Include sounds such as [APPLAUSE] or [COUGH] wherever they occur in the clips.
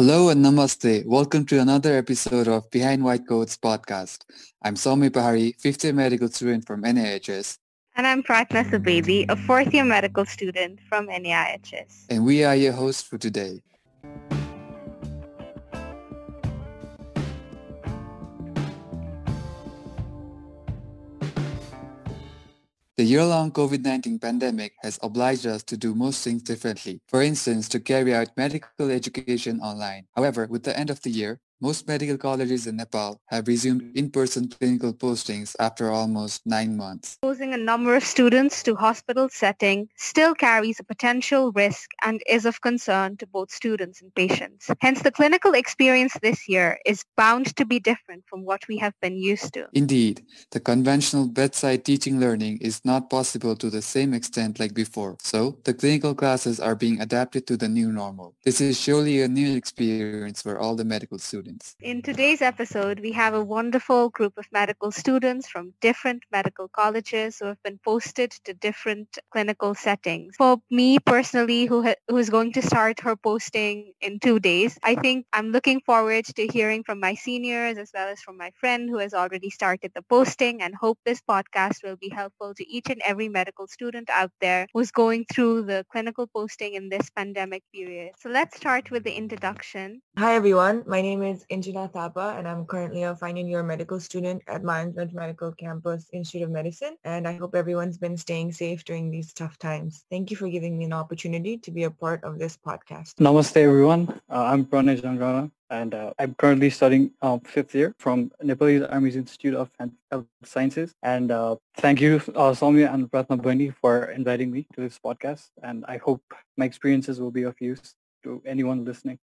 Hello and namaste. Welcome to another episode of Behind White Coats podcast. I'm Somi Pahari, fifth year medical student from NIHS. And I'm Pratna Subedi, a fourth year medical student from NIHS. And we are your hosts for today. The year-long COVID-19 pandemic has obliged us to do most things differently. For instance, to carry out medical education online. However, with the end of the year, most medical colleges in Nepal have resumed in-person clinical postings after almost nine months. Exposing a number of students to hospital setting still carries a potential risk and is of concern to both students and patients. Hence, the clinical experience this year is bound to be different from what we have been used to. Indeed, the conventional bedside teaching learning is not possible to the same extent like before. So, the clinical classes are being adapted to the new normal. This is surely a new experience for all the medical students students. In today's episode, we have a wonderful group of medical students from different medical colleges who have been posted to different clinical settings. For me personally, who, ha- who is going to start her posting in two days, I think I'm looking forward to hearing from my seniors as well as from my friend who has already started the posting and hope this podcast will be helpful to each and every medical student out there who's going through the clinical posting in this pandemic period. So let's start with the introduction. Hi everyone, my name is is Injina Thapa and I'm currently a final year medical student at Maharajgunj Medical Campus Institute of Medicine and I hope everyone's been staying safe during these tough times. Thank you for giving me an opportunity to be a part of this podcast. Namaste everyone. Uh, I'm Pranay Jangrana and uh, I'm currently studying uh, fifth year from Nepalese Army's Institute of Health Sciences. And uh, thank you, uh, Soumya and Pratna Bani, for inviting me to this podcast. And I hope my experiences will be of use to anyone listening.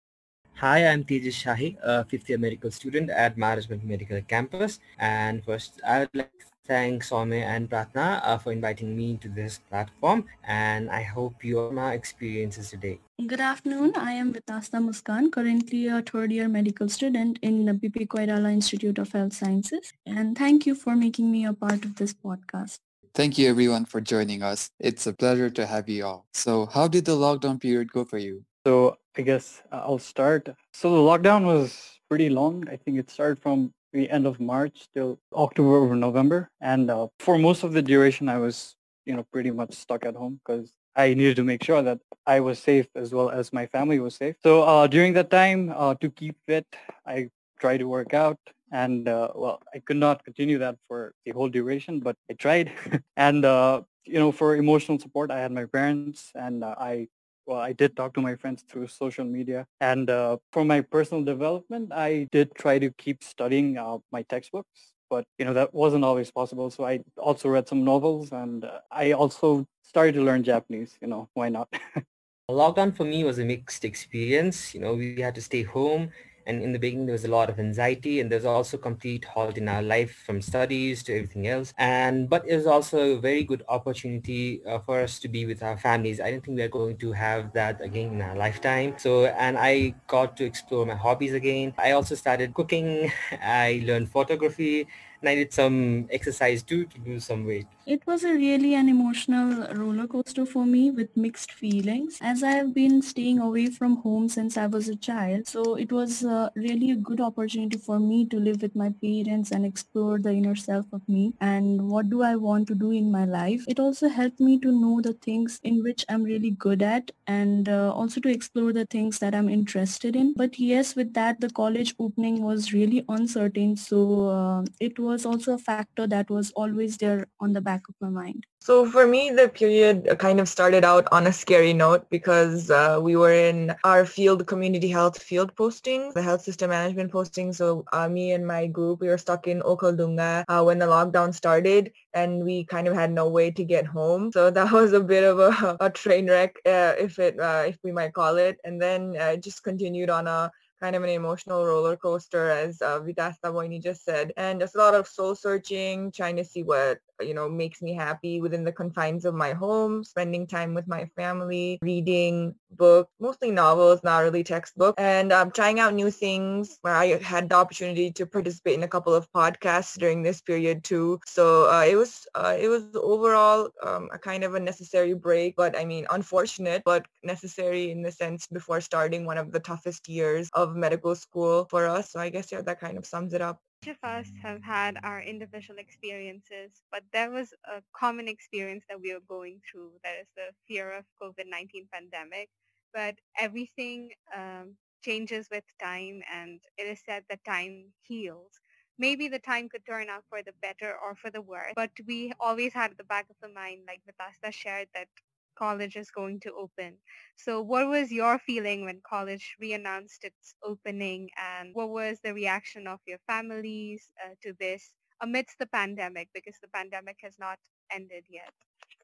Hi, I'm Tejas Shahi, a fifth year medical student at Maharajgunj Medical Campus. And first, I would like to thank Soumya and Pratna uh, for inviting me to this platform. And I hope you all my experiences today. Good afternoon. I am Vitasta Muskan, currently a third year medical student in the BP Koirala Institute of Health Sciences. And thank you for making me a part of this podcast. Thank you everyone for joining us. It's a pleasure to have you all. So how did the lockdown period go for you? So I guess uh, I'll start. So the lockdown was pretty long. I think it started from the end of March till October or November. And uh, for most of the duration, I was, you know, pretty much stuck at home because I needed to make sure that I was safe as well as my family was safe. So uh, during that time, uh, to keep fit, I tried to work out. And uh, well, I could not continue that for the whole duration, but I tried. [LAUGHS] and uh, you know, for emotional support, I had my parents and I well, I did talk to my friends through social media. And uh, for my personal development, I did try to keep studying uh, my textbooks. But, you know, that wasn't always possible. So I also read some novels and uh, I also started to learn Japanese. You know, why not? [LAUGHS] Lockdown for me was a mixed experience. You know, we had to stay home and in the beginning there was a lot of anxiety and there's also complete halt in our life from studies to everything else. And but it was also a very good opportunity uh, for us to be with our families. I don't think we're going to have that again in our lifetime. So and i got to explore my hobbies again. I also started cooking. [LAUGHS] I learned photography and I did some exercise too to lose some weight. It was a really an emotional roller coaster for me with mixed feelings as I have been staying away from home since I was a child. So it was uh, really a good opportunity for me to live with my parents and explore the inner self of me and what do I want to do in my life. It also helped me to know the things in which I'm really good at and uh, also to explore the things that I'm interested in. But yes, with that, the college opening was really uncertain. So uh, it was was also a factor that was always there on the back of my mind. So for me, the period kind of started out on a scary note because uh, we were in our field, community health field postings, the health system management posting. So uh, me and my group, we were stuck in Okhaldhunga uh, when the lockdown started and we kind of had no way to get home. So that [LAUGHS] was a bit of a, a train wreck, uh, if it, uh, if we might call it. And then uh, it just continued on a kind of an emotional roller coaster, as uh, Vitasta Boini just said. And just a lot of soul searching, trying to see what you know, makes me happy within the confines of my home, spending time with my family, reading books, mostly novels, not really textbooks, and um, trying out new things where I had the opportunity to participate in a couple of podcasts during this period too. So uh, it was uh, it was overall um, a kind of a necessary break, but I mean, unfortunate, but necessary in the sense before starting one of the toughest years of medical school for us. So I guess yeah, that kind of sums it up. Each of us have had our individual experiences, but there was a common experience that we were going through. That is the fear of COVID-19 pandemic. But everything um, changes with time, and it is said that time heals maybe the time could turn out for the better or for the worse. But we always had at the back of the mind, like Vitasta shared, that college is going to open. So what was your feeling when college re-announced its opening and what was the reaction of your families uh, to this amidst the pandemic because the pandemic has not ended yet?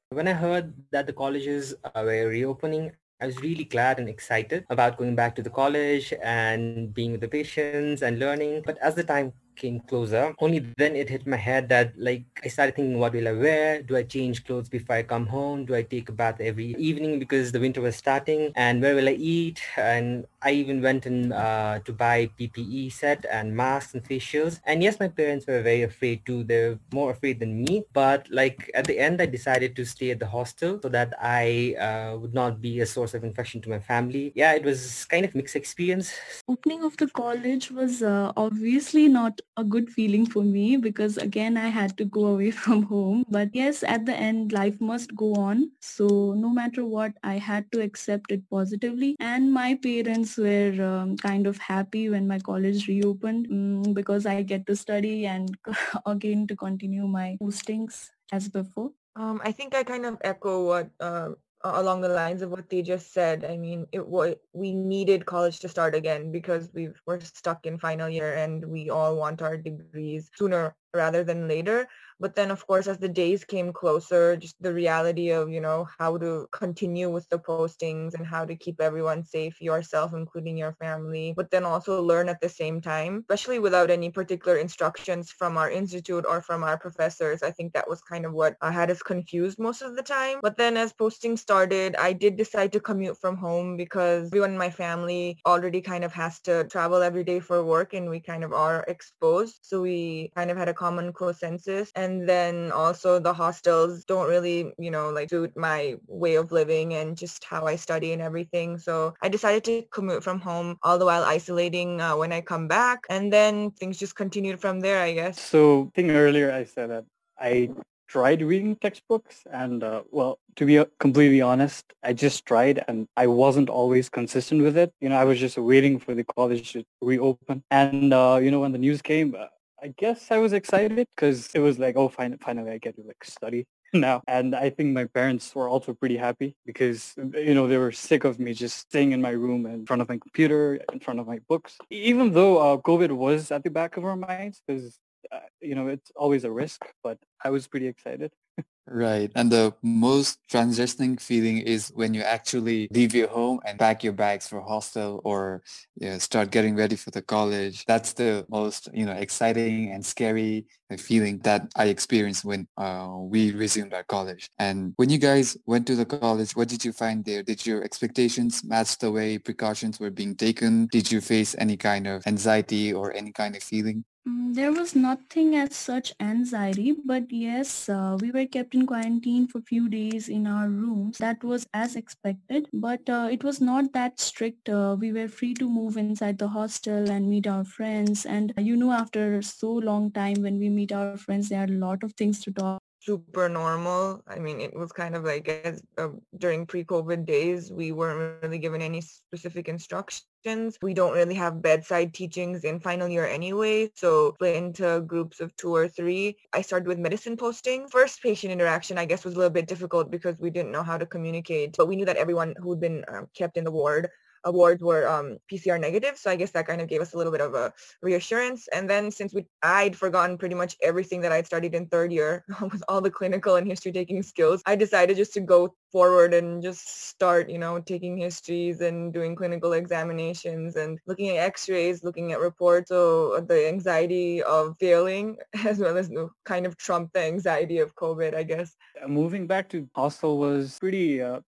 When I heard that the colleges uh, were reopening, I was really glad and excited about going back to the college and being with the patients and learning. But as the time came closer, only then it hit my head that like I started thinking, what will I wear? Do I change clothes before I come home? Do I take a bath every evening because the winter was starting? And where will I eat? And I even went in uh, to buy PPE set and masks and face shields. And yes, my parents were very afraid too. They're more afraid than me. But like at the end, I decided to stay at the hostel so that I uh, would not be a source of infection to my family. Yeah, it was kind of mixed experience. Opening of the college was uh, obviously not a good feeling for me because again I had to go away [LAUGHS] from home. But yes, at the end life must go on. So no matter what, I had to accept it positively. And my parents were um, kind of happy when my college reopened um, because I get to study and [LAUGHS] again to continue my postings as before. Um, I think I kind of echo what uh, along the lines of what they just said. I mean, it was we needed college to start again because we were stuck in final year and we all want our degrees sooner rather than later. But then, of course, as the days came closer, just the reality of, you know, how to continue with the postings and how to keep everyone safe, yourself, including your family, but then also learn at the same time, especially without any particular instructions from our institute or from our professors. I think that was kind of what uh, had us confused most of the time. But then as posting started, I did decide to commute from home because everyone in my family already kind of has to travel every day for work and we kind of are exposed. So we kind of had a common consensus. And then also the hostels don't really, you know, like suit my way of living and just how I study and everything. So I decided to commute from home all the while isolating uh, when I come back. And then things just continued from there, I guess. So I think earlier I said that I tried reading textbooks and uh, well to be completely honest i just tried and i wasn't always consistent with it you know i was just waiting for the college to reopen and uh, you know when the news came uh, I guess I was excited because it was like, oh, finally, finally I get to like study [LAUGHS] now. And I think my parents were also pretty happy because, you know, they were sick of me just staying in my room in front of my computer, in front of my books. Even though uh, COVID was at the back of our minds because, uh, you know, it's always a risk, but I was pretty excited. Right. And the most transitioning feeling is when you actually leave your home and pack your bags for hostel or you know, start getting ready for the college. That's the most, you know, exciting and scary feeling that I experienced when uh, we resumed our college. And when you guys went to the college, what did you find there? Did your expectations match the way precautions were being taken? Did you face any kind of anxiety or any kind of feeling? Mm, there was nothing as such anxiety, but yes, uh, we were kept in quarantine for few days in our rooms. That was as expected, but uh, it was not that strict. Uh, we were free to move inside the hostel and meet our friends. And you know, after so long time when we meet our friends, there are a lot of things to talk super normal. I mean, it was kind of like as uh, during pre-COVID days, we weren't really given any specific instructions. We don't really have bedside teachings in final year anyway, so split into groups of two or three. I started with medicine posting. First patient interaction, I guess, was a little bit difficult because we didn't know how to communicate, but we knew that everyone who'd been um, kept in the ward wards were um, PCR negative. So I guess that kind of gave us a little bit of a reassurance. And then since we, I'd forgotten pretty much everything that I'd studied in third year [LAUGHS] with all the clinical and history taking skills, I decided just to go forward and just start, you know, taking histories and doing clinical examinations and looking at x-rays, looking at reports. So the anxiety of failing [LAUGHS] as well as the kind of trump the anxiety of COVID, I guess. Moving back to hostel was pretty, uh,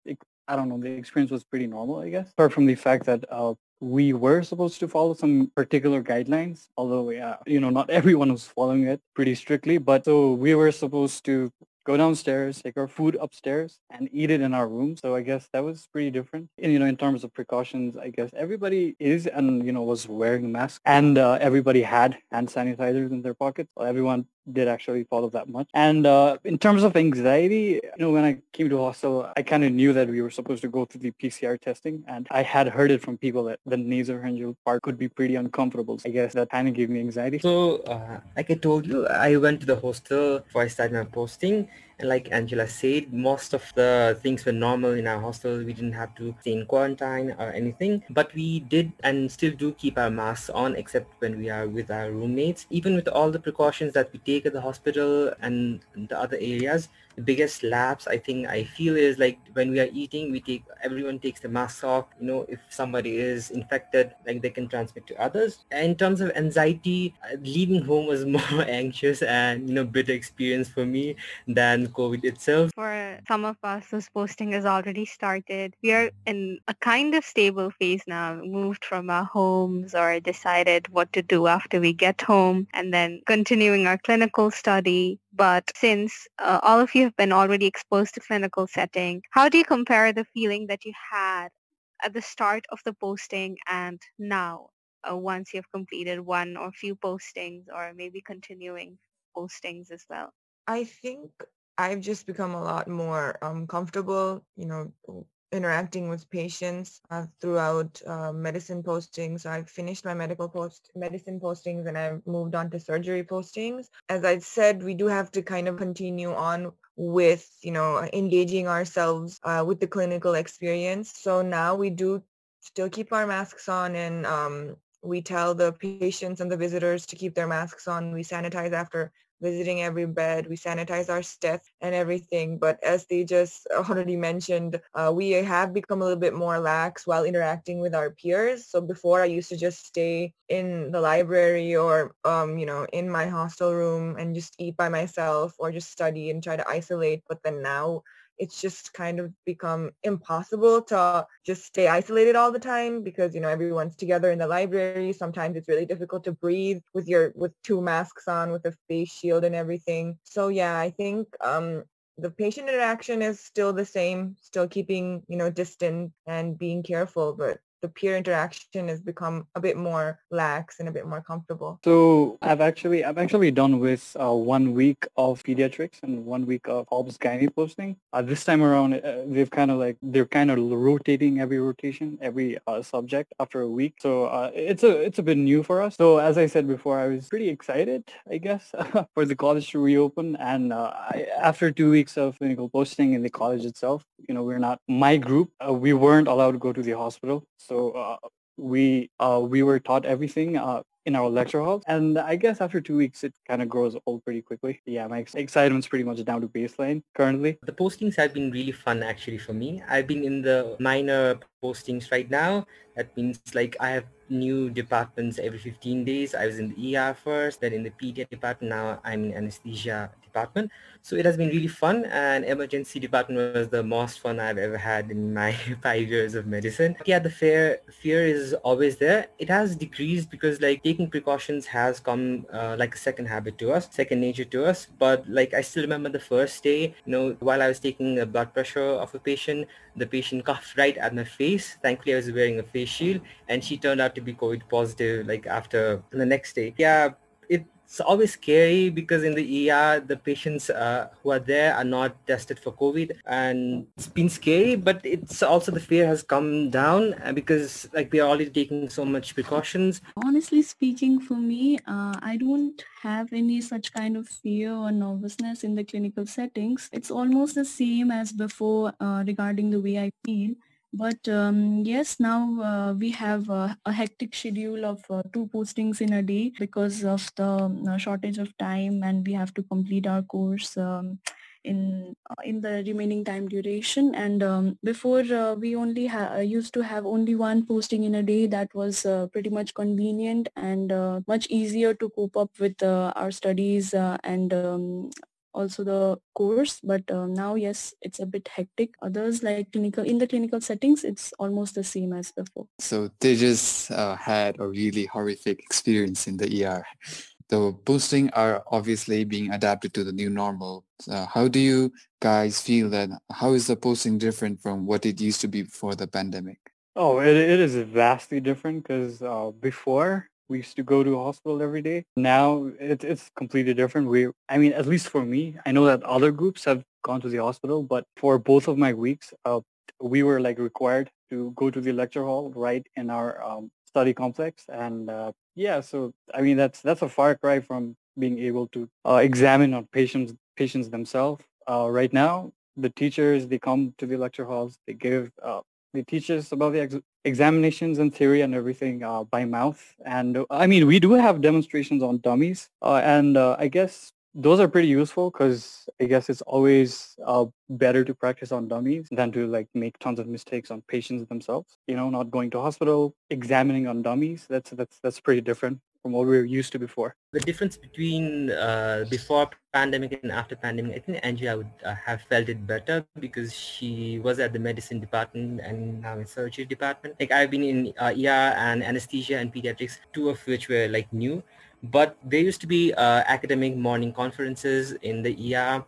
I don't know, the experience was pretty normal, I guess. Apart from the fact that uh, we were supposed to follow some particular guidelines, although, yeah, you know, not [LAUGHS] everyone was following it pretty strictly. But so we were supposed to go downstairs, take our food upstairs, and eat it in our room. So I guess that was pretty different. And, you know, in terms of precautions, I guess everybody is and, you know, was wearing masks and uh, everybody had hand sanitizers in their pockets. Everyone did actually follow that much. And uh, in terms of anxiety, you know, when I came to hostel, I kind of knew that we were supposed to go through the PCR testing, and I had heard it from people that the nasopharyngeal part could be pretty uncomfortable. So I guess that kind of gave me anxiety. So, uh, like I told you, I went to the hostel before I started my posting, like Angela said, most of the things were normal in our hostel. We didn't have to stay in quarantine or anything, but we did and still do keep our masks on, except when we are with our roommates. Even with all the precautions that we take at the hospital and the other areas, biggest lapse I think I feel is like when we are eating, we take everyone takes the mask off. You know, if somebody is infected, like they can transmit to others. In terms of anxiety, uh, leaving home was [LAUGHS] more anxious and you know bitter experience for me than COVID itself. For some of us whose posting has already started, we are in a kind of stable phase now. Moved from our homes or decided what to do after we get home, and then continuing our clinical study but since uh, all of you have been already exposed to clinical setting, how do you compare the feeling that you had at the start of the posting and now, uh, once you've completed one or few postings or maybe continuing postings as well? I think I've just become a lot more um, comfortable, you know, interacting with patients uh, throughout uh, medicine postings. I've finished my medical post medicine postings and I've moved on to surgery postings. As I said, we do have to kind of continue on with, you know, engaging ourselves uh, with the clinical experience. So now we do still keep our masks on and um, we tell the patients and the visitors to keep their masks on. We sanitize after visiting every bed. We sanitize our steps and everything. But as they just already mentioned, uh, we have become a little bit more lax while interacting with our peers. So before I used to just stay in the library or, um, you know, in my hostel room and just eat by myself or just study and try to isolate. But then now it's just kind of become impossible to just stay isolated all the time because you know everyone's together in the library. Sometimes it's really difficult to breathe with your with two masks on with a face shield and everything. So yeah i think um the patient interaction is still the same still keeping you know distant and being careful but the peer interaction has become a bit more lax and a bit more comfortable. So I've actually I've actually done with uh, one week of pediatrics and one week of obs gynae posting. Uh, this time around, uh, they've kind of like they're kind of rotating every rotation, every uh, subject after a week. So uh, it's a it's a bit new for us. So as I said before, I was pretty excited, I guess, [LAUGHS] for the college to reopen. And uh, I, after two weeks of clinical posting in the college itself, you know, we're not my group. we weren't allowed to go to the hospital. So uh, we uh, we were taught everything uh, in our lecture halls. And I guess after two weeks, it kind of grows old pretty quickly. Yeah, my excitement's pretty much down to baseline currently. The postings have been really fun actually for me. I've been in the minor postings right now. That means like I have new departments every 15 days. I was in the ER first, then in the pediatric department. Now I'm in anesthesia department. So it has been really fun and emergency department was the most fun I've ever had in my [LAUGHS] five years of medicine. Yeah, the fear, fear is always there. It has decreased because like taking precautions has come uh, like a second habit to us, second nature to us. But like I still remember the first day, you know, while I was taking a blood pressure of a patient, the patient coughed right at my face. Thankfully, I was wearing a face shield and she turned out to be COVID positive like after the next day. Yeah, it's always scary because in the ER, the patients uh, who are there are not tested for COVID and it's been scary, but it's also the fear has come down uh, because like we are already taking so much precautions. Honestly speaking, for me, uh, I don't have any such kind of fear or nervousness in the clinical settings. It's almost the same as before uh, regarding the way I feel But um, yes, now uh, we have a, a, hectic schedule of uh, two postings in a day because of the uh, shortage of time and we have to complete our course um, in uh, in the remaining time duration. And um, before uh, we only uh, used to have only one posting in a day. That was uh, pretty much convenient and uh, much easier to cope up with uh, our studies and um, also the course but now yes it's a bit hectic others like clinical in the clinical settings it's almost the same as before so they just had a really horrific experience in the er the posting are obviously being adapted to the new normal. Uh, how do you guys feel that? How is the posting different from what it used to be before the pandemic? Oh, it, it is vastly different because uh, before we used to go to a hospital every day. Now it, it's completely different. We, I mean, at least for me, I know that other groups have gone to the hospital, but for both of my weeks, uh, we were like required to go to the lecture hall right in our um, study complex and uh, yeah so i mean that's that's a far cry from being able to uh, examine on patients patients themselves uh, right now the teachers they come to the lecture halls they give uh, they teach us about the ex- examinations and theory and everything uh, by mouth and i mean we do have demonstrations on dummies uh, and i guess those are pretty useful because I guess it's always uh, better to practice on dummies than to like make tons of mistakes on patients themselves. You know, not going to hospital, examining on dummies. That's that's that's pretty different from what we were used to before. The difference between uh, before pandemic and after pandemic, I think Angie would uh, have felt it better because she was at the medicine department and now in surgery department. Like I've been in uh, ER and anesthesia and pediatrics, two of which were like new but there used to be uh, academic morning conferences in the ER,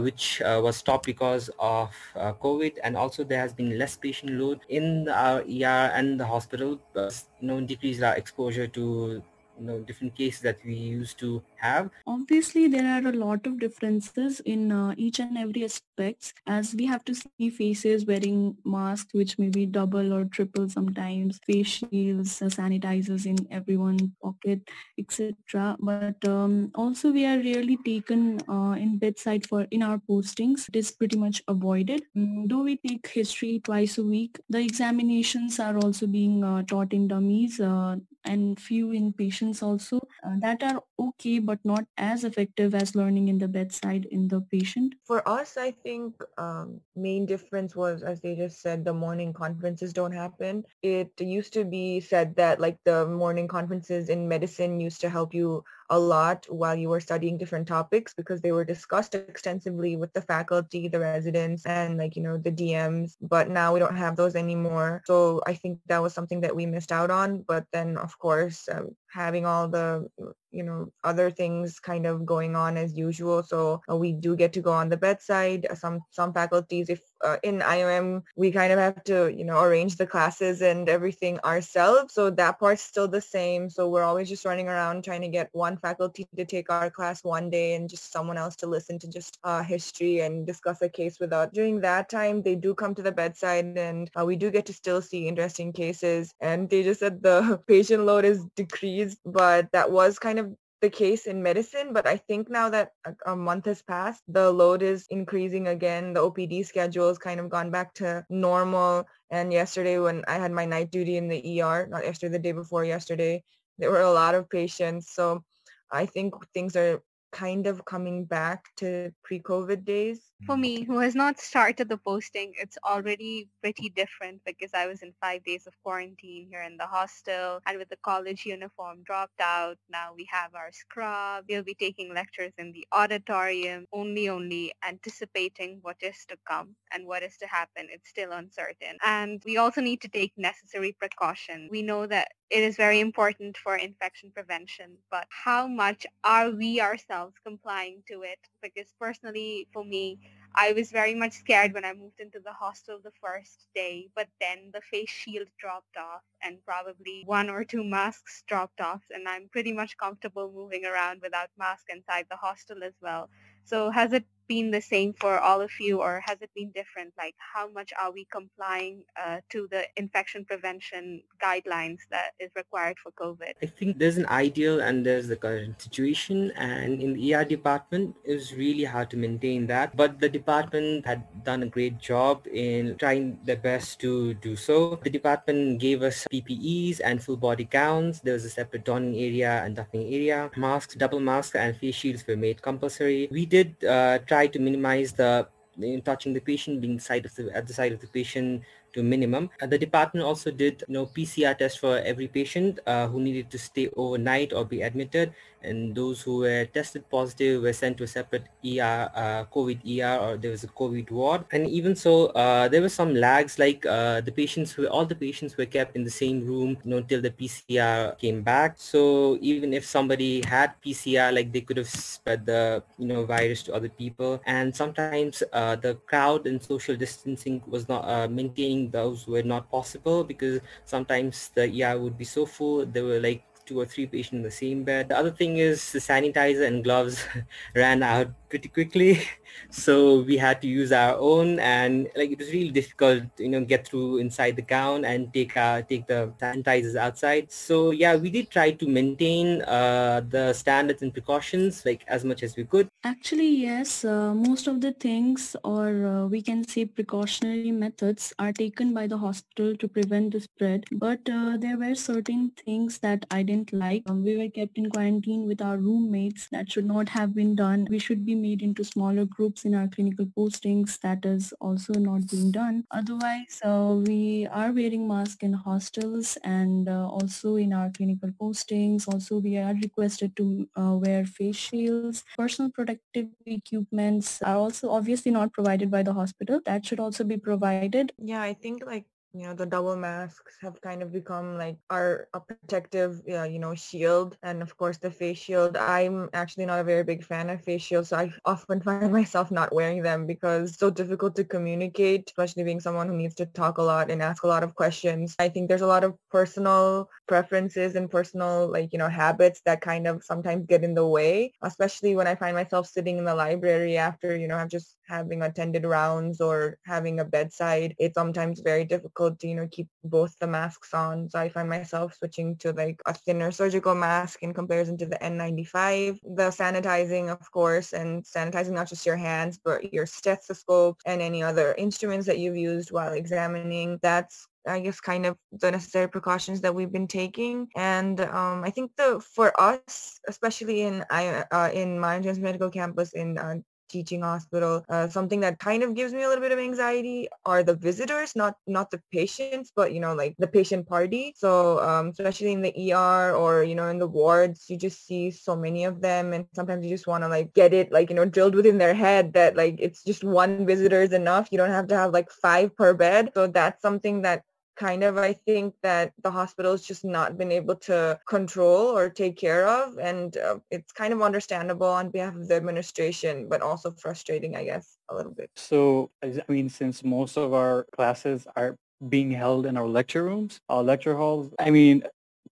which uh, was stopped because of COVID, and also there has been less patient load in our ER and the hospital, uh, you know, decreased our exposure to you know different cases that we used to have. Obviously there are a lot of differences in uh, each and every aspects as we have to see faces wearing masks which may be double or triple sometimes face shields uh, sanitizers in everyone's pocket etc but um, also we are rarely taken uh, in bedside for in our postings. It is pretty much avoided. Um, though we take history twice a week the examinations are also being uh, taught in dummies uh, and few in patients also uh, that are okay but not as effective as learning in the bedside in the patient? For us i think um, main difference was as they just said the morning conferences don't happen. It used to be said that like the morning conferences in medicine used to help you a lot while you were studying different topics because they were discussed extensively with the faculty, the residents, and like, you know, the DMs. But now we don't have those anymore. So I think that was something that we missed out on. But then, of course, um, having all the you know other things kind of going on as usual so uh, we do get to go on the bedside some some faculties if uh, in IOM we kind of have to you know arrange the classes and everything ourselves. So that part's still the same. So we're always just running around trying to get one faculty to take our class one day and just someone else to listen to just uh, history and discuss a case without during that time they do come to the bedside and uh, we do get to still see interesting cases. And they just said the [LAUGHS] patient load is decreased but that was kind of the case in medicine, but I think now that a, a, month has passed, the load is increasing again. The OPD schedule has kind of gone back to normal. And yesterday when I had my night duty in the ER, not yesterday, the day before yesterday, there were a lot of patients. So I think things are kind of coming back to pre-COVID days. For mm. me, [LAUGHS] who has not started the posting, it's already pretty different because I was in five days of quarantine here in the hostel and with the college uniform dropped out. Now we have our scrub. We'll be taking lectures in the auditorium, only, only anticipating what is to come and what is to happen. It's still uncertain. And we also need to take necessary precaution. We know that it is very important for infection prevention, but how much are we ourselves complying to it? Because personally, for me, I was very much scared when I moved into the hostel the first day, but then the face shield dropped off and probably one or two masks dropped off and I'm pretty much comfortable moving around without mask inside the hostel as well. So has it been the same for all of you or has it been different? Like how much are we complying uh, to the infection prevention guidelines that is required for COVID? I think there's an ideal and there's the current situation and in the ER department it was really hard to maintain that but the department had done a great job in trying their best to do so. The department gave us PPEs and full body gowns. There was a separate donning area and doffing area. Masks, double masks and face shields were made compulsory. We did uh, try to minimize the in touching the patient being side of the at the side of the patient to minimum. Uh, the department also did you know PCR test for every patient uh, who needed to stay overnight or be admitted and those who were tested positive were sent to a separate ER, uh, COVID ER or there was a COVID ward. And even so, uh, there were some lags like uh, the patients all the patients were kept in the same room, you know, till the PCR came back. So even if somebody had PCR, like they could have spread the, you know, virus to other people. And sometimes uh, the crowd and social distancing was not uh, maintaining those were not possible because sometimes the ER would be so full. There were like two or three patients in the same bed. The other thing is the sanitizer and gloves [LAUGHS] ran out pretty quickly. [LAUGHS] So we had to use our own and like it was really difficult you know get through inside the gown and take uh, take the sanitizers outside. So yeah we did try to maintain uh, the standards and precautions like as much as we could. Actually yes uh, most of the things or uh, we can say precautionary methods are taken by the hospital to prevent the spread. But uh, there were certain things that i didn't like. Um, we were kept in quarantine with our roommates. That should not have been done. We should be made into smaller groups in our clinical postings. That is also not being done. Otherwise, uh, we are wearing masks in hostels and uh, also in our clinical postings. Also, we are requested to uh, wear face shields. Personal protective equipments are also obviously not provided by the hospital. That should also be provided. Yeah, I think like you know the double masks have kind of become like our a protective uh, you know shield. And of course the face shield. I'm actually not a very big fan of face shields so i often [LAUGHS] find myself not wearing them because it's so difficult to communicate especially being someone who needs to talk a lot and ask a lot of questions. I think there's a lot of personal preferences and personal like you know habits that kind of sometimes get in the way especially when i find myself sitting in the library after you know i've just having attended rounds or having a bedside it's sometimes very difficult to, you know, keep both the masks on. So I find myself switching to like a thinner surgical mask in comparison to the N95. The sanitizing, of course, and sanitizing not just your hands, but your stethoscope and any other instruments that you've used while examining. That's I guess kind of the necessary precautions that we've been taking. And um, I think the for us, especially in I uh, in my medical campus in uh, teaching hospital. Uh, something that kind of gives me a little bit of anxiety are the visitors, not not the patients, but you know, like the patient party. So um, especially in the ER or you know in the wards, you just see so many of them, and sometimes you just want to like get it like you know drilled within their head that like it's just one visitor is enough. You don't have to have like five per bed. So that's something that kind of I think that the hospital's just not been able to control or take care of. And uh, it's kind of understandable on behalf of the administration, but also frustrating, I guess, a little bit. So, I mean, since most of our classes are being held in our lecture rooms, our lecture halls, I mean,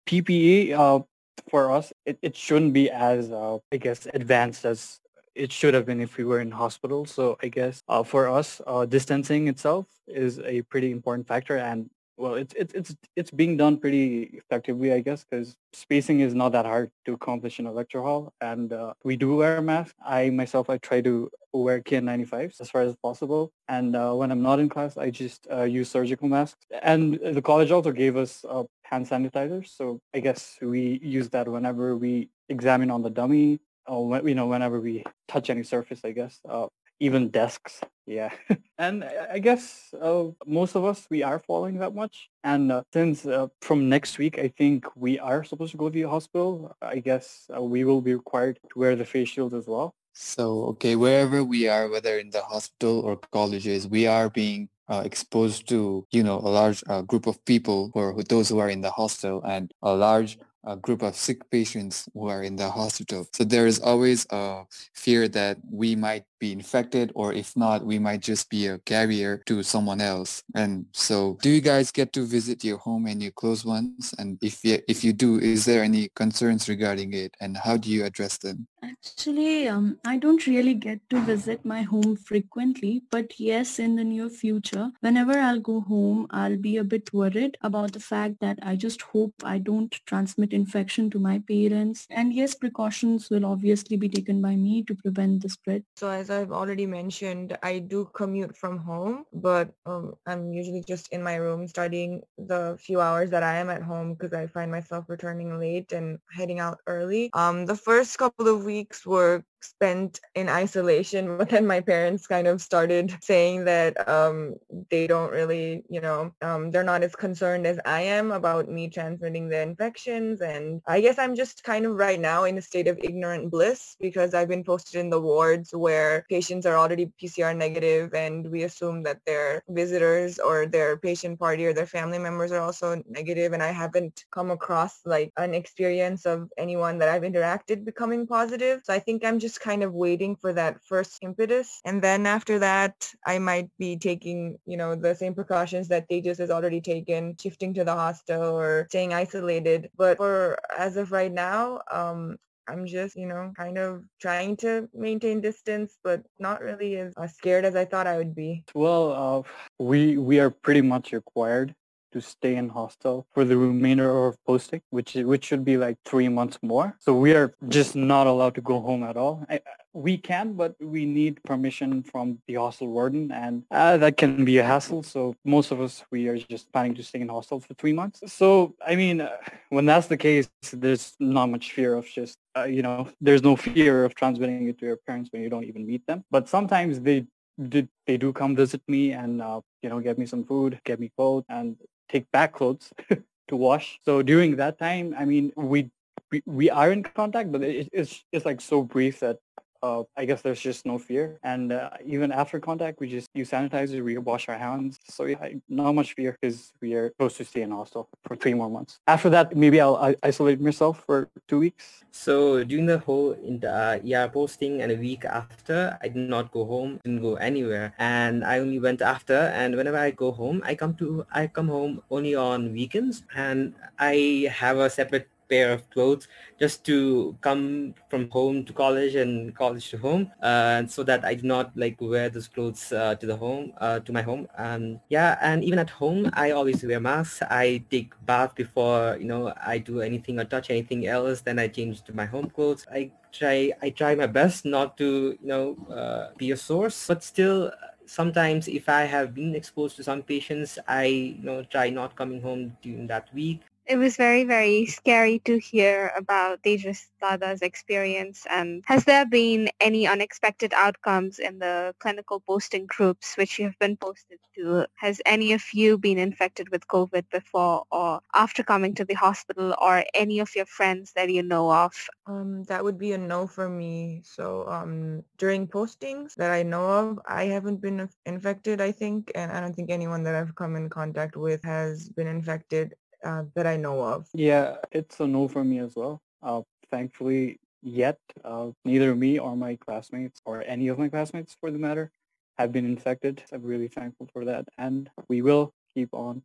PPE uh, for us, it, it shouldn't be as, uh, I guess, advanced as it should have been if we were in hospital. So I guess uh, for us, uh, distancing itself is a pretty important factor. And well, it's it's it's it's being done pretty effectively, I guess, because spacing is not that hard to accomplish in a lecture hall, and uh, we do wear a mask. I myself, I try to wear KN95s as far as possible, and uh, when I'm not in class, I just uh, use surgical masks. And the college also gave us uh, hand sanitizers, so I guess we use that whenever we examine on the dummy, or you know, whenever we touch any surface, I guess. Uh, even desks. Yeah. [LAUGHS] and I guess uh, most of us, we are following that much. And uh, since uh, from next week, I think we are supposed to go to the hospital, I guess uh, we will be required to wear the face shield as well. So, okay, wherever we are, whether in the hospital or colleges, we are being uh, exposed to, you know, a large uh, group of people or those who are in the hostel and a large a group of sick patients who are in the hospital. So there is always a fear that we might be infected or if not, we might just be a carrier to someone else. And so do you guys get to visit your home and your close ones? And if you, if you do, is there any concerns regarding it and how do you address them? Actually, um, I don't really get to visit my home frequently, but yes, in the near future, whenever I'll go home, I'll be a bit worried about the fact that I just hope I don't transmit infection to my parents. And yes, precautions will obviously be taken by me to prevent the spread. So as I've already mentioned, I do commute from home, but um, I'm usually just in my room studying the few hours that I am at home because I find myself returning late and heading out early. Um, the first couple of weeks were spent in isolation [LAUGHS] but then my parents kind of started saying that um, they don't really you know um, they're not as concerned as i am about me transmitting the infections. And i guess i'm just kind of right now in a state of ignorant bliss because i've been posted in the wards where patients are already pcr negative and we assume that their visitors or their patient party or their family members are also negative. And i haven't come across like an experience of anyone that i've interacted becoming positive. So i think i'm just just kind of waiting for that first impetus. And then after that, I might be taking, you know, the same precautions that Tejas has already taken, shifting to the hostel or staying isolated. But for as of right now, um, I'm just, you know, kind of trying to maintain distance, but not really as scared as I thought I would be. Well, uh, we we are pretty much required to stay in hostel for the remainder of posting, which which should be like three months more. So we are just not allowed to go home at all. I, we can, but we need permission from the hostel warden, and uh, that can be a hassle. So most of us, we are just planning to stay in hostel for three months. So I mean, uh, when that's the case, there's not much fear of just, uh, you know, there's no fear of transmitting it to your parents when you don't even meet them. But sometimes they did they do come visit me and uh, you know get me some food, get me clothes, and take back clothes [LAUGHS] to wash. So during that time, I mean, we we, we are in contact, but it, it's it's like so brief that uh, I guess there's just no fear. And uh, even after contact, we just use sanitizer, we wash our hands. So yeah, not much fear because we are supposed to stay in hostel for three more months. After that, maybe I'll isolate myself for two weeks. So during the whole uh, ER posting and a week after, I did not go home, didn't go anywhere, and I only went after. And whenever I go home, I come to I come home only on weekends, and I have a separate pair of clothes just to come from home to college and college to home. Uh, so that I do not like wear those clothes uh, to the home uh, to my home. Um, yeah and even at home I always wear masks. I take bath before you know I do anything or touch anything else. Then I change to my home clothes. I try I try my best not to you know uh, be a source. But still sometimes if I have been exposed to some patients, I you know try not coming home during that week it was very, very scary to hear about Tejas Dada's experience. And has there been any unexpected outcomes in the clinical posting groups which you have been posted to? Has any of you been infected with COVID before or after coming to the hospital or any of your friends that you know of? Um, that would be a no for me. So um, during postings that I know of, I haven't been infected, I think, and I don't think anyone that I've come in contact with has been infected uh, that I know of. Yeah, it's a no for me as well. Uh, thankfully, yet uh, neither me or my classmates or any of my classmates, for the matter, have been infected. I'm really thankful for that, and we will keep on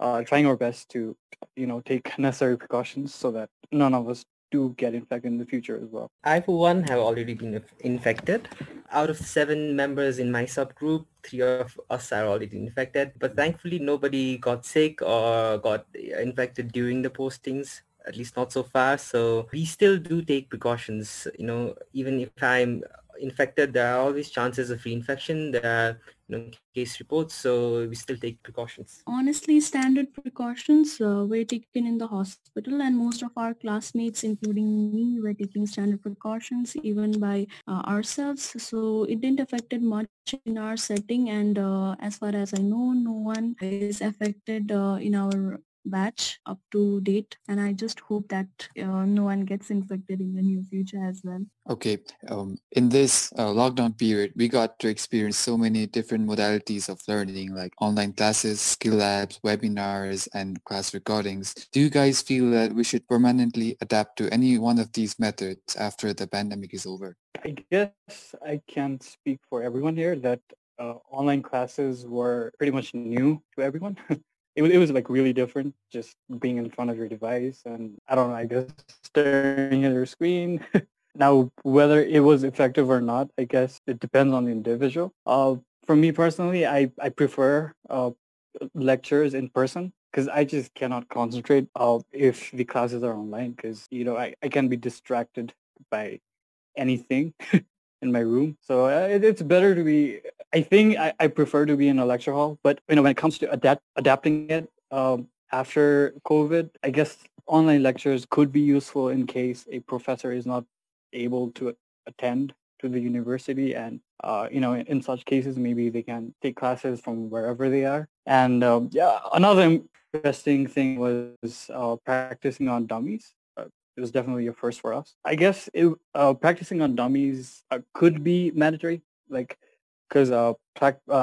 uh, trying our best to, you know, take [LAUGHS] necessary precautions so that none of us do get infected in the future as well. I, for one, have already been infected. Out of seven members in my subgroup, three of us are already infected. But thankfully, nobody got sick or got infected during the postings at least not so far. So we still do take precautions. You know, even if I'm infected, there are always chances of reinfection. There are you know, case reports, so we still take precautions. Honestly, standard precautions uh, were taken in the hospital and most of our classmates, including me, were taking standard precautions even by uh, ourselves. So it didn't affect it much in our setting and uh, as far as I know, no one is affected uh, in our batch up to date and i just hope that uh, no one gets infected in the near future as well. Okay um, in this uh, lockdown period we got to experience so many different modalities of learning like online classes skill labs webinars and class recordings. Do you guys feel that we should permanently adapt to any one of these methods after the pandemic is over? I guess i can't speak for everyone here that uh, online classes were pretty much new to everyone [LAUGHS] it was, it was like really different just being in front of your device and I don't know, I guess staring at your screen [LAUGHS] Now, whether it was effective or not, I guess it depends on the individual. Uh, for me personally, I, I prefer uh, lectures in person because I just cannot concentrate uh, if the classes are online because, you know, I, I can be distracted by anything [LAUGHS] in my room. So uh, it, it's better to be, I think I, I prefer to be in a lecture hall, but, you know, when it comes to adapt, adapting it um, after COVID, I guess online lectures could be useful in case a professor is not able to attend to the university and uh, you know in, in, such cases maybe they can take classes from wherever they are and um, yeah another interesting thing was uh, practicing on dummies it was definitely a first for us i guess it, uh, practicing on dummies uh, could be mandatory like because uh,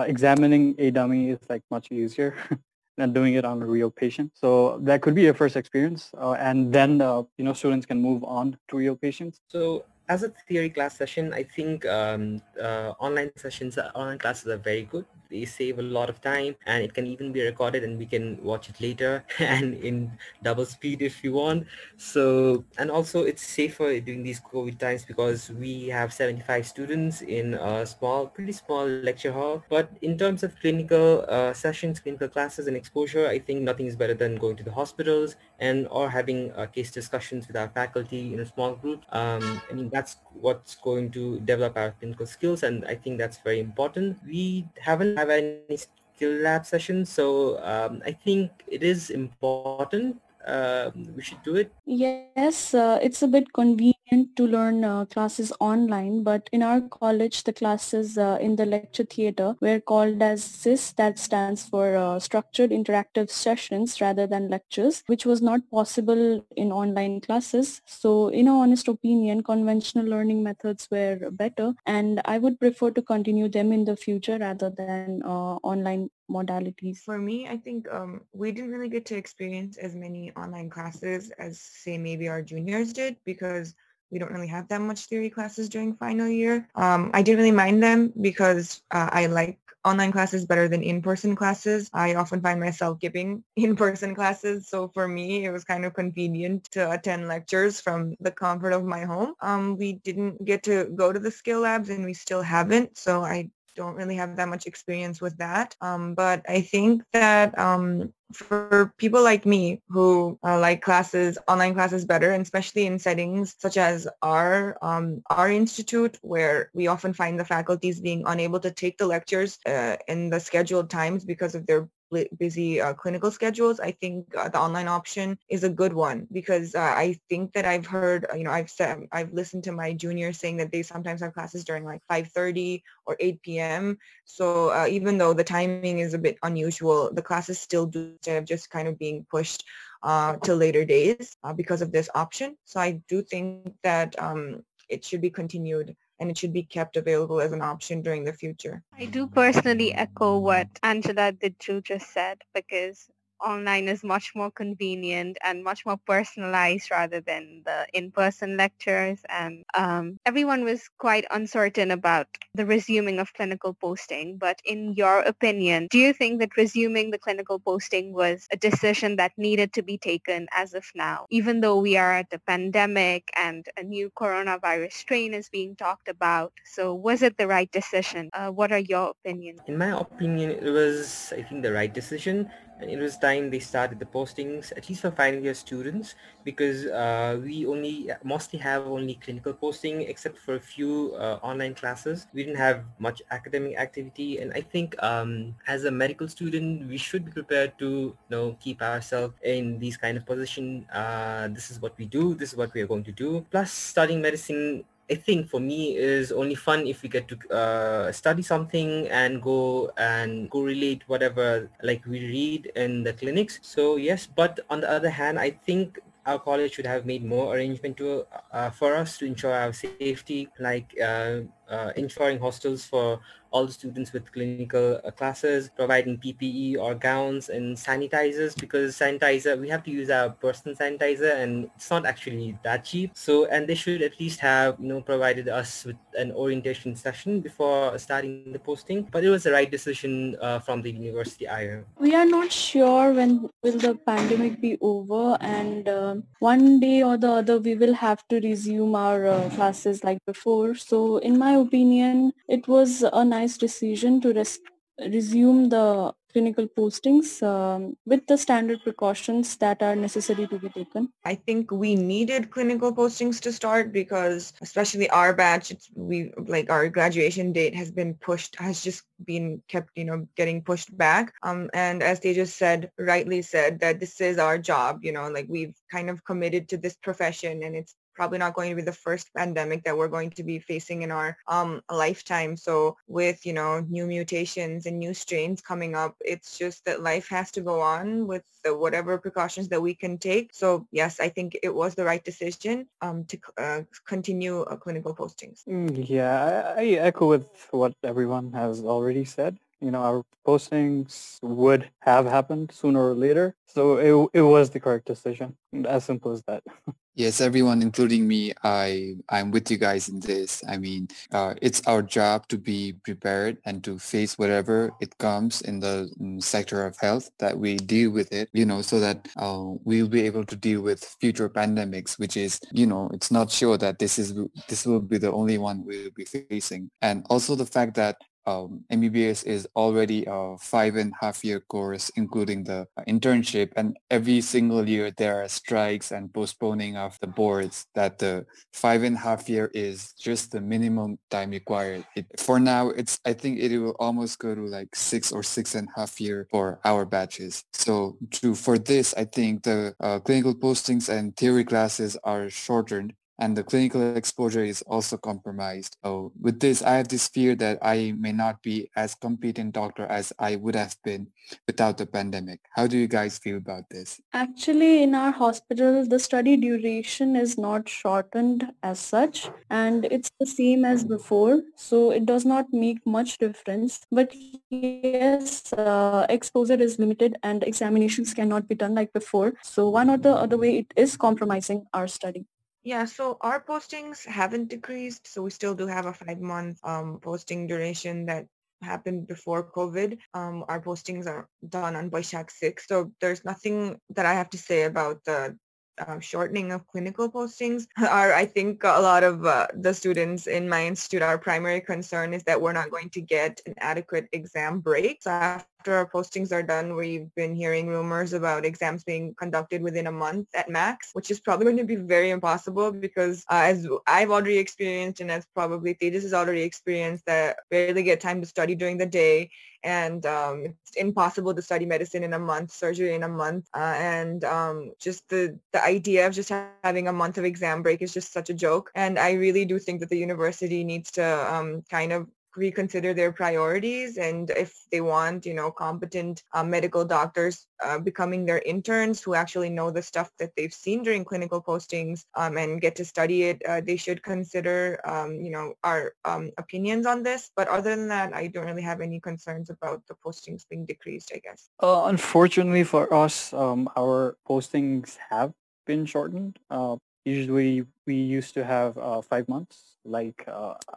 examining a dummy is like much easier [LAUGHS] than doing it on a real patient. So that could be a first experience. Uh, and then, uh, you know, students can move on to real patients. So as a theory class session, I think um, uh, online sessions, uh, online classes are very good. They save a lot of time and it can even be recorded and we can watch it later [LAUGHS] and in double speed if you want. So, and also it's safer during these COVID times because we have 75 students in a small, pretty small lecture hall. But in terms of clinical uh, sessions, clinical classes and exposure, I think nothing is better than going to the hospitals and or having uh, case discussions with our faculty in a small group. Um, I mean, that's what's going to develop our clinical skills and I think that's very important. We haven't have any skill lab sessions. So um, I think it is important uh, we should do it. Yes, uh, it's a bit convenient to learn uh, classes online, but in our college, the classes uh, in the lecture theater were called as SIS, that stands for uh, Structured Interactive Sessions rather than lectures, which was not possible in online classes. So in our honest opinion, conventional learning methods were better, and I would prefer to continue them in the future rather than uh, online modalities? For me, I think um, we didn't really get to experience as many online classes as say maybe our juniors did because we don't really have that much theory classes during final year. Um, I didn't really mind them because uh, I like online classes better than in-person classes. I often find myself giving [LAUGHS] in-person classes. So for me, it was kind of convenient to attend lectures from the comfort of my home. Um, we didn't get to go to the skill labs and we still haven't. So I don't really have that much experience with that. Um, but I think that um, for people like me who uh, like classes, online classes better, and especially in settings such as our um, our institute, where we often find the faculties being unable to take the lectures uh, in the scheduled times because of their busy uh, clinical schedules, I think uh, the online option is a good one because uh, I think that I've heard, uh, you know, I've said, I've listened to my juniors saying that they sometimes have classes during like 5.30 or 8 p.m. So uh, even though the timing is a bit unusual, the classes still do instead of just kind of being pushed uh, to later days because of this option. So I do think that um, it should be continued and it should be kept available as an option during the future. I do personally echo what Angela Didju just said because online is much more convenient and much more personalized rather than the in-person lectures. And um, everyone was quite uncertain about the resuming of clinical posting. But in your opinion, do you think that resuming the clinical posting was a decision that needed to be taken as of now, even though we are at a pandemic and a new coronavirus strain is being talked about? So was it the right decision? Uh, what are your opinions? In my opinion, it was, I think, the right decision and it was time they started the postings at least for final year students because uh, we only mostly have only clinical posting except for a few uh, online classes. We didn't have much academic activity and i think um, as a medical student we should be prepared to you know keep ourselves in these kind of position. Uh, this is what we do this is what we are going to do. Plus studying medicine I think for me is only fun if we get to uh, study something and go and correlate whatever like we read in the clinics. So yes, but on the other hand, I think our college should have made more arrangement to uh, for us to ensure our safety, like uh, uh, ensuring hostels for all the students with clinical uh, classes, providing PPE or gowns and sanitizers because sanitizer, we have to use our personal sanitizer and it's not actually that cheap. So, and they should at least have, you know, provided us with an orientation session before starting the posting. But it was the right decision uh, from the university IO. We are not sure when will the pandemic be over and uh, one day or the other we will have to resume our uh, classes like before. So in my opinion, it was a nice decision to res- resume the clinical postings um, with the standard precautions that are necessary to be taken. I think we needed clinical postings to start because especially our batch, we like our graduation date has been pushed, has just been kept, you know, getting pushed back. Um, and as they just said, rightly said that this is our job, you know, like we've kind of committed to this profession and it's probably not going to be the first pandemic that we're going to be facing in our um, lifetime. So with, you know, new mutations and new strains coming up, it's just that life has to go on with the, whatever precautions that we can take. So yes, I think it was the right decision um, to uh, continue uh, clinical postings. Mm, Yeah, I, I echo with what everyone has already said. You know, our postings would have happened sooner or later, so it it was the correct decision. As simple as that. [LAUGHS] Yes, everyone, including me, I I'm with you guys in this. I mean, uh, it's our job to be prepared and to face whatever it comes in the sector of health that we deal with it. You know, so that uh, we'll be able to deal with future pandemics, which is you know, it's not sure that this is this will be the only one we'll be facing, and also the fact that um, MBBS is already a five and a half year course, including the internship. And every single year there are strikes and postponing of the boards that the five and a half year is just the minimum time required. It, for now, it's I think it will almost go to like six or six and a half year for our batches. So to, for this, I think the uh, clinical postings and theory classes are shortened and the clinical exposure is also compromised. So with this, I have this fear that I may not be as competent doctor as I would have been without the pandemic. How do you guys feel about this? Actually, in our hospital, the study duration is not shortened as such, and it's the same as before. So it does not make much difference. But yes, uh, exposure is limited and examinations cannot be done like before. So one or the other way, it is compromising our study. Yeah, so our postings haven't decreased. So we still do have a five month um, posting duration that happened before COVID. Um, our postings are done on Boishak 6. So there's nothing that I have to say about the uh, shortening of clinical postings [LAUGHS] are i think a lot of uh, the students in my institute our primary concern is that we're not going to get an adequate exam break so after our postings are done we've been hearing rumors about exams being conducted within a month at max which is probably going to be very impossible because uh, as i've already experienced and as probably Tejas has already experienced that barely get time to study during the day and um, it's impossible to study medicine in a month, surgery in a month, uh, and um, just the the idea of just having a month of exam break is just such a joke. And I really do think that the university needs to um, kind of reconsider their priorities and if they want you know competent uh, medical doctors uh, becoming their interns who actually know the stuff that they've seen during clinical postings um, and get to study it uh, they should consider um, you know our um, opinions on this but other than that i don't really have any concerns about the postings being decreased i guess Uh, unfortunately for us, um, our postings have been shortened. Uh, usually we used to have uh, five months like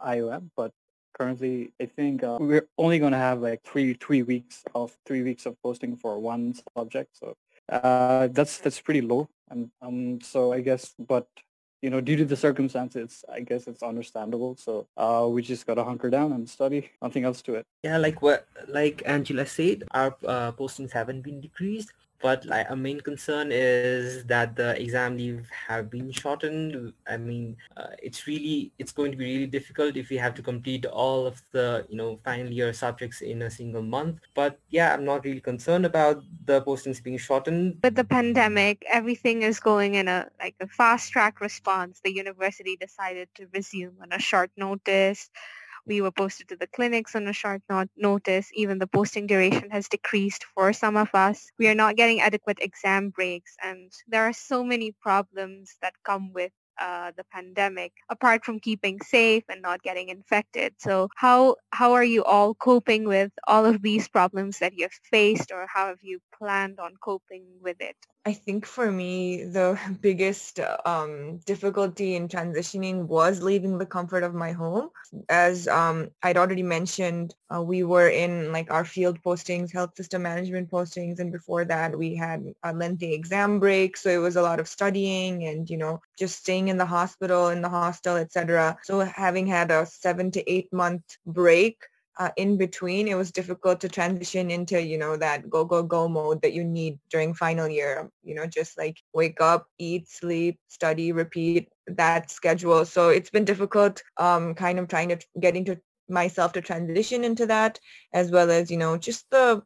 IOM, but currently I think uh, we're only going to have like three three weeks of three weeks of posting for one subject. So uh, that's that's pretty low. And um, so I guess, but you know, due to the circumstances, I guess it's understandable. So uh, we just gotta hunker down and study. Nothing else to it. Yeah, like what like Angela said, our uh, postings haven't been decreased, but like our main concern is that the exam leave have been shortened. I mean, uh, it's really it's going to be really difficult if we have to complete all of the you know final year subjects in a single month. But yeah, I'm not really concerned about the postings being shortened. With the pandemic, everything is going in a like a fast track response. The university decided to resume on a short notice. We were posted to the clinics on a short not- notice. Even the posting duration has decreased for some of us. We are not getting adequate exam breaks and there are so many problems that come with uh, the pandemic, apart from keeping safe and not getting infected. So how how are you all coping with all of these problems that you've faced, or how have you planned on coping with it? I think for me, the [LAUGHS] biggest um, difficulty in transitioning was leaving the comfort of my home. As um, I'd already mentioned, uh, we were in like our field postings, health system management postings, and before that we had a lengthy exam break. So it was a lot of studying and, you know, just staying in the hospital, in the hostel, etc. So having had a seven to eight month break, uh, in between, it was difficult to transition into, you know, that go, go, go mode that you need during final year, you know, just like wake up, eat, sleep, study, repeat that schedule. So it's been difficult um, kind of trying to get into myself to transition into that as well as you know just the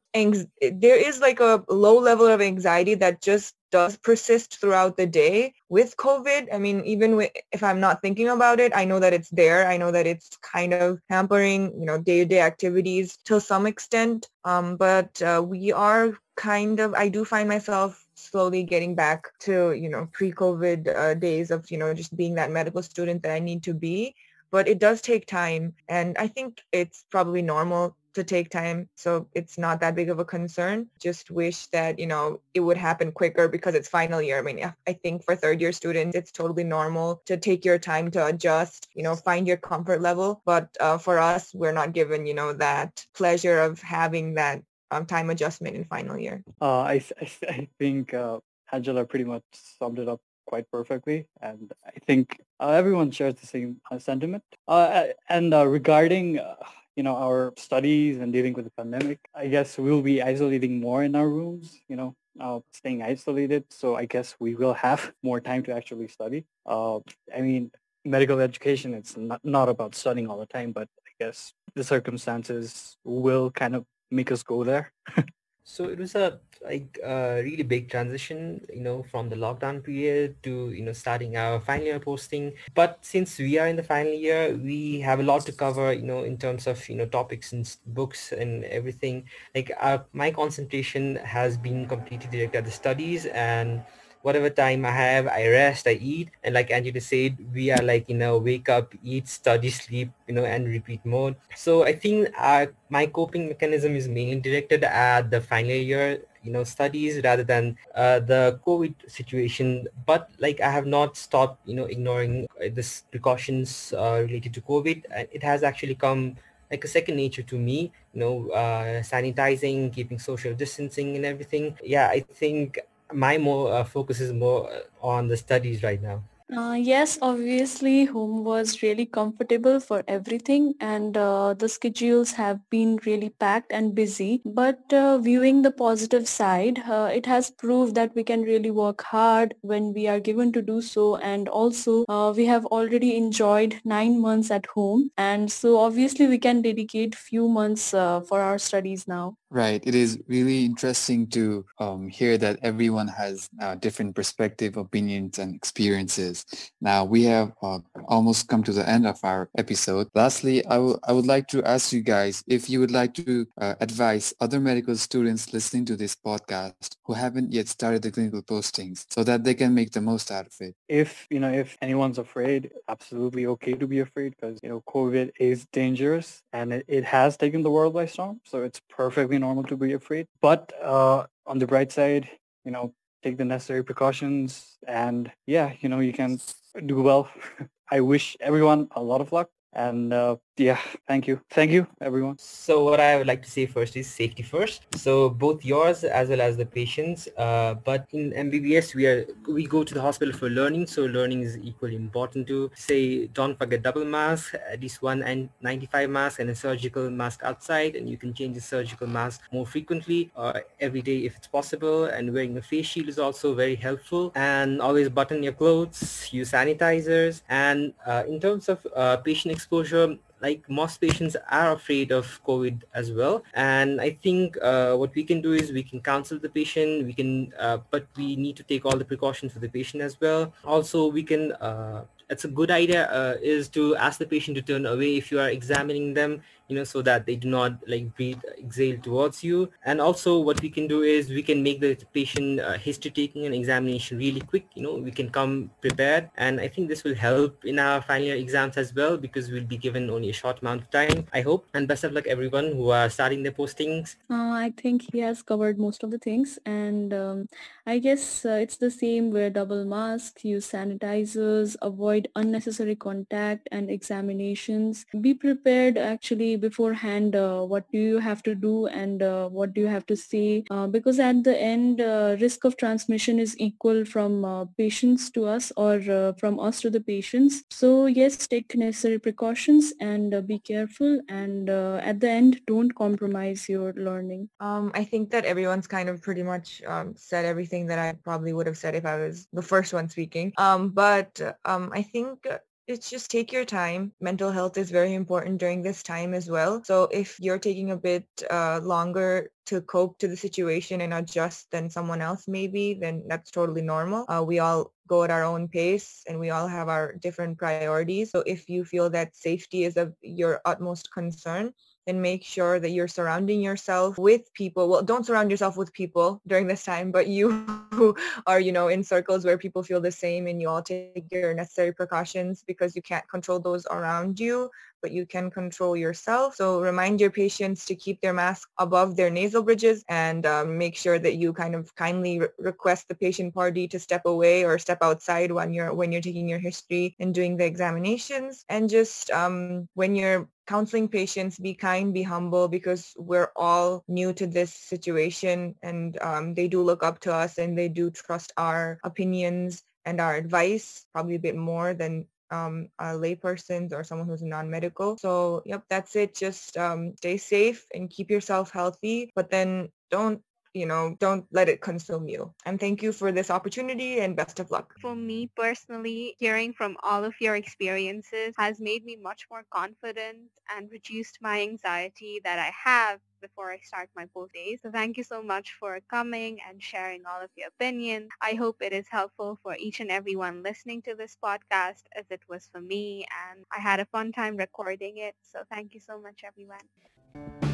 there is like a low level of anxiety that just does persist throughout the day with COVID. I mean, even with, if I'm not thinking about it, I know that it's there. I know that it's kind of hampering, you know, day-to-day activities to some extent. Um, but uh, we are kind of, I do find myself slowly getting back to, you know, pre-COVID uh, days of, you know, just being that medical student that I need to be. But it does take time. And I think it's probably normal to take time. So it's not that big of a concern. Just wish that, you know, it would happen quicker because it's final year. I mean, I think for third year students, it's totally normal to take your time to adjust, you know, find your comfort level. But uh, for us, we're not given, you know, that pleasure of having that um, time adjustment in final year. Uh, I, I, [LAUGHS] I think uh, Angela pretty much summed it up quite perfectly. And I think uh, everyone shares the same uh, sentiment. Uh, and regarding you know, our studies and dealing with the pandemic, I guess we'll be isolating more in our rooms, you know, uh, staying isolated. So I guess we will have [LAUGHS] more time to actually study. Uh, I mean, medical education, it's not, not about studying all the time, but I guess the circumstances will kind of make us go there. [LAUGHS] So it was a like a really big transition, you know, from the lockdown period to, you know, starting our final year posting. But since we are in the final year, we have a lot to cover, you know, in terms of, you know, topics and books and everything. Like our, my concentration has been completely directed at the studies and whatever time I have, I rest, I eat. And like Angela said, we are like, you know, wake up, eat, study, sleep, you know, and repeat mode. So I think uh, my coping mechanism is mainly directed at the final year you know studies rather than uh, the covid situation but like i have not stopped you know ignoring uh, this precautions uh, related to covid it has actually come like a second nature to me you know uh, sanitizing keeping social distancing and everything yeah i think my more uh, focus is more on the studies right now. Uh, yes, obviously home was really comfortable for everything and uh, the schedules have been really packed and busy. But uh, viewing the positive side, uh, it has proved that we can really work hard when we are given to do so and also uh, we have already enjoyed nine months at home and so obviously we can dedicate few months uh, for our studies now. Right. It is really interesting to um, hear that everyone has uh, different perspective, opinions, and experiences. Now we have uh, almost come to the end of our episode. Lastly, I, w- I would like to ask you guys if you would like to uh, advise other medical students listening to this podcast who haven't yet started the clinical postings so that they can make the most out of it. If, you know, if anyone's afraid, absolutely okay to be afraid because, you know, COVID is dangerous and it, it has taken the world by storm. So it's perfectly normal to be afraid. But uh, on the bright side, you know, take the necessary precautions and yeah, you know, you can do well. [LAUGHS] I wish everyone a lot of luck and uh, yeah, thank you. Thank you, everyone. So what I would like to say first is safety first. So both yours as well as the patients. Uh, but in MBBS, we are we go to the hospital for learning. So learning is equally important to say, don't forget double mask, at least one N95 mask and a surgical mask outside. And you can change the surgical mask more frequently or uh, every day if it's possible. And wearing a face shield is also very helpful. And always button your clothes, use sanitizers. And uh, in terms of uh, patient exposure, like most patients are afraid of COVID as well. And I think uh, what we can do is we can counsel the patient, we can, uh, but we need to take all the precautions for the patient as well. Also, we can uh, it's a good idea uh, is to ask the patient to turn away if you are examining them you know so that they do not like breathe exhale towards you. And also what we can do is we can make the patient uh, history taking and examination really quick you know we can come prepared. And i think this will help in our final year exams as well because we'll be given only a short amount of time i hope. And best of luck everyone who are starting their postings. Uh, i think he has covered most of the things. And um, i guess uh, it's the same wear double mask use sanitizers avoid unnecessary contact and examinations. Be prepared actually beforehand uh, what do you have to do and uh, what do you have to say? Uh, because at the end risk of transmission is equal from patients to us or from us to the patients. So yes take necessary precautions and be careful and at the end don't compromise your learning. Um, i think that everyone's kind of pretty much um, said everything that i probably would have said if i was the first one speaking. Um, but um, i think it's just take your time. Mental health is very important during this time as well. So if you're taking a bit uh, longer to cope to the situation and adjust than someone else maybe, then that's totally normal. Uh, we all go at our own pace and we all have our different priorities. So if you feel that safety is of your utmost concern, then make sure that you're surrounding yourself with people. Well, don't surround yourself with people during this time, but you [LAUGHS] who are, you know, in circles where people feel the same and you all take your necessary precautions because you can't control those around you but you can control yourself. So remind your patients to keep their mask above their nasal bridges and um, make sure that you kind of kindly re- request the patient party to step away or step outside when you're when you're taking your history and doing the examinations. And just um, when you're counseling patients, be kind, be humble because we're all new to this situation and um, they do look up to us and they do trust our opinions and our advice probably a bit more than um, a layperson or someone who's non-medical. So yep, that's it. Just um, stay safe and keep yourself healthy, but then don't you know, don't let it consume you. And thank you for this opportunity and best of luck. For me personally, hearing from all of your experiences has made me much more confident and reduced my anxiety that I have before I start my post days. So thank you so much for coming and sharing all of your opinions. I hope it is helpful for each and everyone listening to this podcast as it was for me and I had a fun time recording it. So thank you so much everyone.